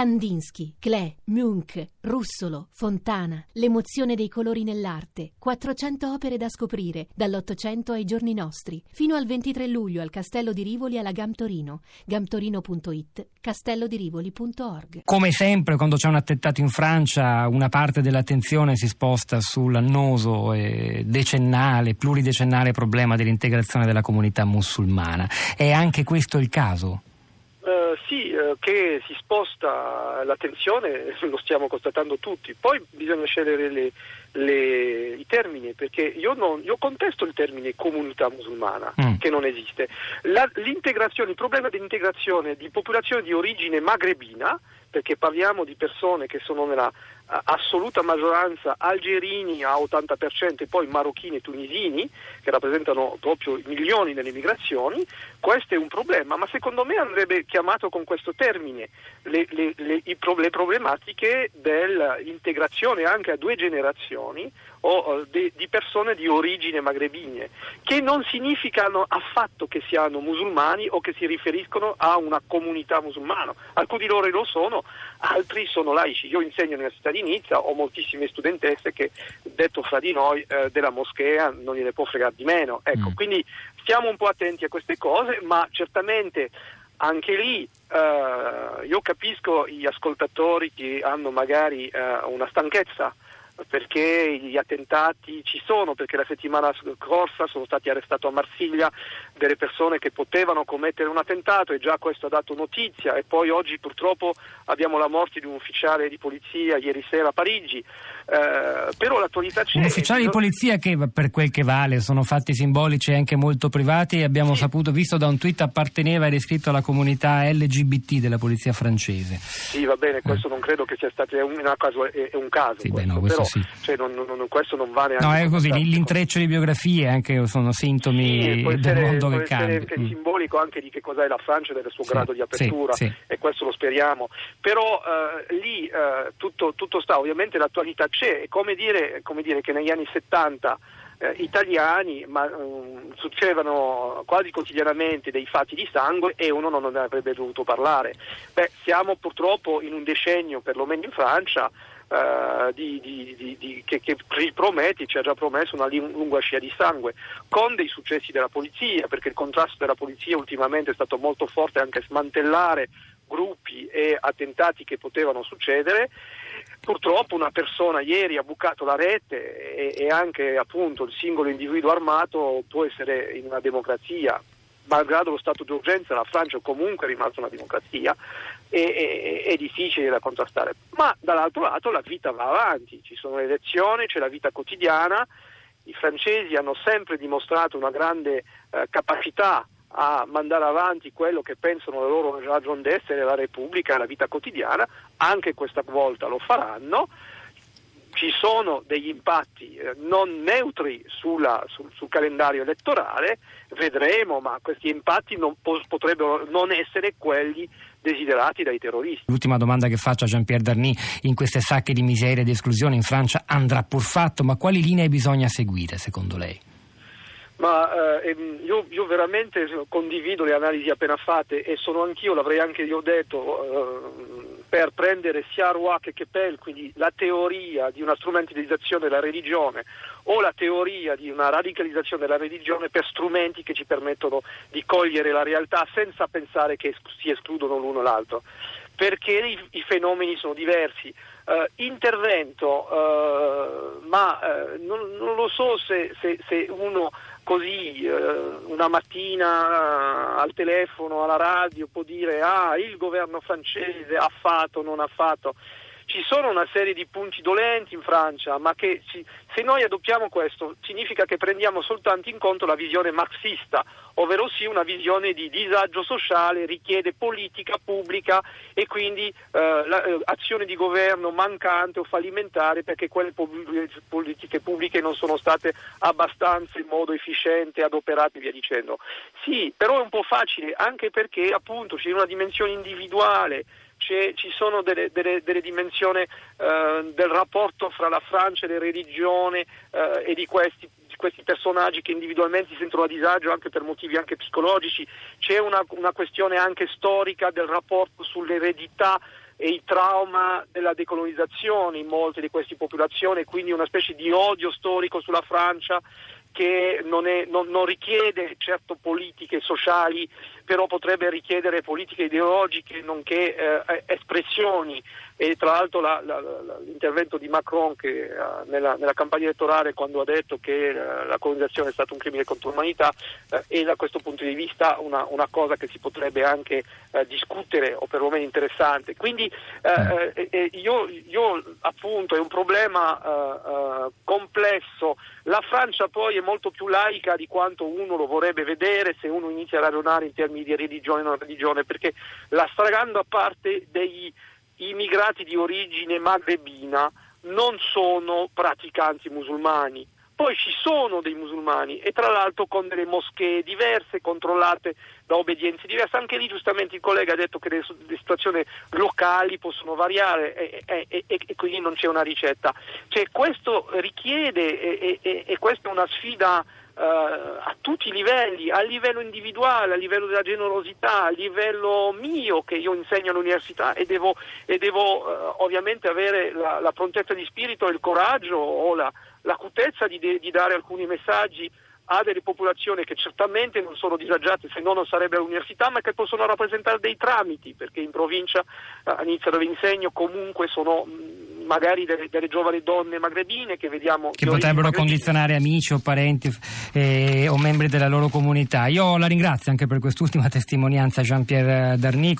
Kandinsky, Klee, Munch, Russolo, Fontana, l'emozione dei colori nell'arte, 400 opere da scoprire, dall'Ottocento ai giorni nostri, fino al 23 luglio al Castello di Rivoli alla Gam Torino, gamtorino.it, castellodirivoli.org. Come sempre quando c'è un attentato in Francia una parte dell'attenzione si sposta sull'annoso e decennale, pluridecennale problema dell'integrazione della comunità musulmana. È anche questo il caso? Uh, sì, uh, che si sposta l'attenzione, lo stiamo constatando tutti. Poi bisogna scegliere le, le, i termini, perché io, non, io, contesto il termine comunità musulmana, mm. che non esiste. La, l'integrazione, il problema dell'integrazione di popolazione di origine magrebina, perché parliamo di persone che sono nella assoluta maggioranza algerini a 80% e poi marocchini e tunisini che rappresentano proprio milioni nelle migrazioni, questo è un problema, ma secondo me andrebbe chiamato con questo termine le, le, le, le problematiche dell'integrazione anche a due generazioni o de, di persone di origine magrebine, che non significano affatto che siano musulmani o che si riferiscono a una comunità musulmana. Alcuni di loro lo sono, altri sono laici. Io insegno all'Università di Nizza, ho moltissime studentesse che, detto fra di noi, eh, della moschea non gliene può fregare di meno. Ecco, mm. quindi stiamo un po' attenti a queste cose, ma certamente anche lì eh, io capisco gli ascoltatori che hanno magari eh, una stanchezza perché gli attentati ci sono, perché la settimana scorsa sono stati arrestati a Marsiglia delle persone che potevano commettere un attentato e già questo ha dato notizia e poi oggi purtroppo abbiamo la morte di un ufficiale di polizia ieri sera a Parigi, eh, però l'attualità c'è. Un ufficiale di polizia che per quel che vale sono fatti simbolici e anche molto privati abbiamo sì. saputo, visto da un tweet apparteneva ed iscritto alla comunità LGBT della polizia francese. Sì va bene, questo eh. non credo che sia stato, è un, caso, è un caso. Sì, questo, beh, no, questo però, sì. cioè, non, non, questo non vale No, è così, l'intreccio di biografie anche sono sintomi sì, del essere, mondo che cambia. È mm. simbolico anche di che cos'è la Francia e del suo sì, grado di apertura e questo lo speriamo. Però eh, lì eh, tutto, tutto, sta, ovviamente l'attualità c'è, è come dire, come dire che negli anni 70 eh, italiani ma, um, succedevano quasi quotidianamente dei fatti di sangue e uno non ne avrebbe dovuto parlare. Beh, siamo purtroppo in un decennio, perlomeno in Francia, Uh, di, di, di, che, che Prometi ci ha già promesso una lunga scia di sangue, con dei successi della polizia, perché il contrasto della polizia ultimamente è stato molto forte anche smantellare gruppi e attentati che potevano succedere. Purtroppo una persona ieri ha bucato la rete e, e anche appunto il singolo individuo armato può essere in una democrazia malgrado lo stato d'urgenza la Francia comunque è rimasta una democrazia e, è difficile da contrastare. Ma dall'altro lato la vita va avanti, ci sono le elezioni, c'è la vita quotidiana, i francesi hanno sempre dimostrato una grande eh, capacità a mandare avanti quello che pensano la loro ragione d'essere, la Repubblica, la vita quotidiana, anche questa volta lo faranno ci sono degli impatti eh, non neutri sulla, sul, sul, calendario elettorale, vedremo, ma questi impatti non po- potrebbero non essere quelli desiderati dai terroristi. L'ultima domanda che faccio a Jean-Pierre Darny, in queste sacche di miseria e di esclusione in Francia andrà pur fatto, ma quali linee bisogna seguire secondo lei? Ma eh, ehm, io, io, veramente condivido le analisi appena fatte e sono anch'io, l'avrei anche io detto, eh, per prendere sia Roy che Keppel, quindi la teoria di una strumentalizzazione della religione o la teoria di una radicalizzazione della religione per strumenti che ci permettono di cogliere la realtà senza pensare che si escludono l'uno l'altro, perché i, i fenomeni sono diversi. Uh, intervento, uh, ma uh, non, non, lo so se, se, se uno così una mattina al telefono, alla radio può dire ah il governo francese ha fatto, non ha fatto ci sono una serie di punti dolenti in Francia, ma che ci, se noi adottiamo questo significa che prendiamo soltanto in conto la visione marxista, ovvero sì una visione di disagio sociale, richiede politica pubblica e quindi eh, l'azione eh, di governo mancante o fallimentare perché quelle politiche pubbliche non sono state abbastanza in modo efficiente adoperate e via dicendo. Sì, però è un po' facile anche perché appunto c'è una dimensione individuale ci sono delle, delle, delle dimensioni eh, del rapporto fra la Francia e le religioni eh, e di questi, questi, personaggi che individualmente si sentono a disagio anche per motivi anche psicologici, c'è una, una questione anche storica del rapporto sull'eredità e il trauma della decolonizzazione in molte di queste popolazioni, quindi una specie di odio storico sulla Francia che non, è, non, non, richiede certo politiche sociali, però potrebbe richiedere politiche ideologiche nonché eh, espressioni. E tra l'altro la, la, la, l'intervento di Macron che, uh, nella, nella, campagna elettorale quando ha detto che uh, la colonizzazione è stata un crimine contro l'umanità uh, è da questo punto di vista una, una cosa che si potrebbe anche discutere o perlomeno interessante. Quindi eh, io, io, appunto è un problema complesso, la Francia poi è molto più laica di quanto uno lo vorrebbe vedere se uno inizia a ragionare in termini di religione o non religione perché la stragrande parte dei i immigrati di origine magrebina non sono praticanti musulmani. Poi ci sono dei musulmani e tra l'altro con delle moschee diverse, controllate da obbedienze diverse. Anche lì giustamente il collega ha detto che le, le situazioni locali possono variare e, e, e, e, quindi non c'è una ricetta. Cioè, questo richiede e, questa è una sfida a tutti i livelli, a livello individuale, a livello della generosità, a livello mio che io insegno all'università e devo, e devo uh, ovviamente avere la, la, prontezza di spirito e il coraggio o la, l'acutezza di, di dare alcuni messaggi a delle popolazioni che certamente non sono disagiate, se no non sarebbe all'università, ma che possono rappresentare dei tramiti, perché in provincia, a Nizza dove insegno, comunque sono magari delle, delle, giovani donne magrebine che vediamo... Che potrebbero condizionare amici o parenti eh, o membri della loro comunità. Io la ringrazio anche per quest'ultima testimonianza Jean-Pierre Darnico.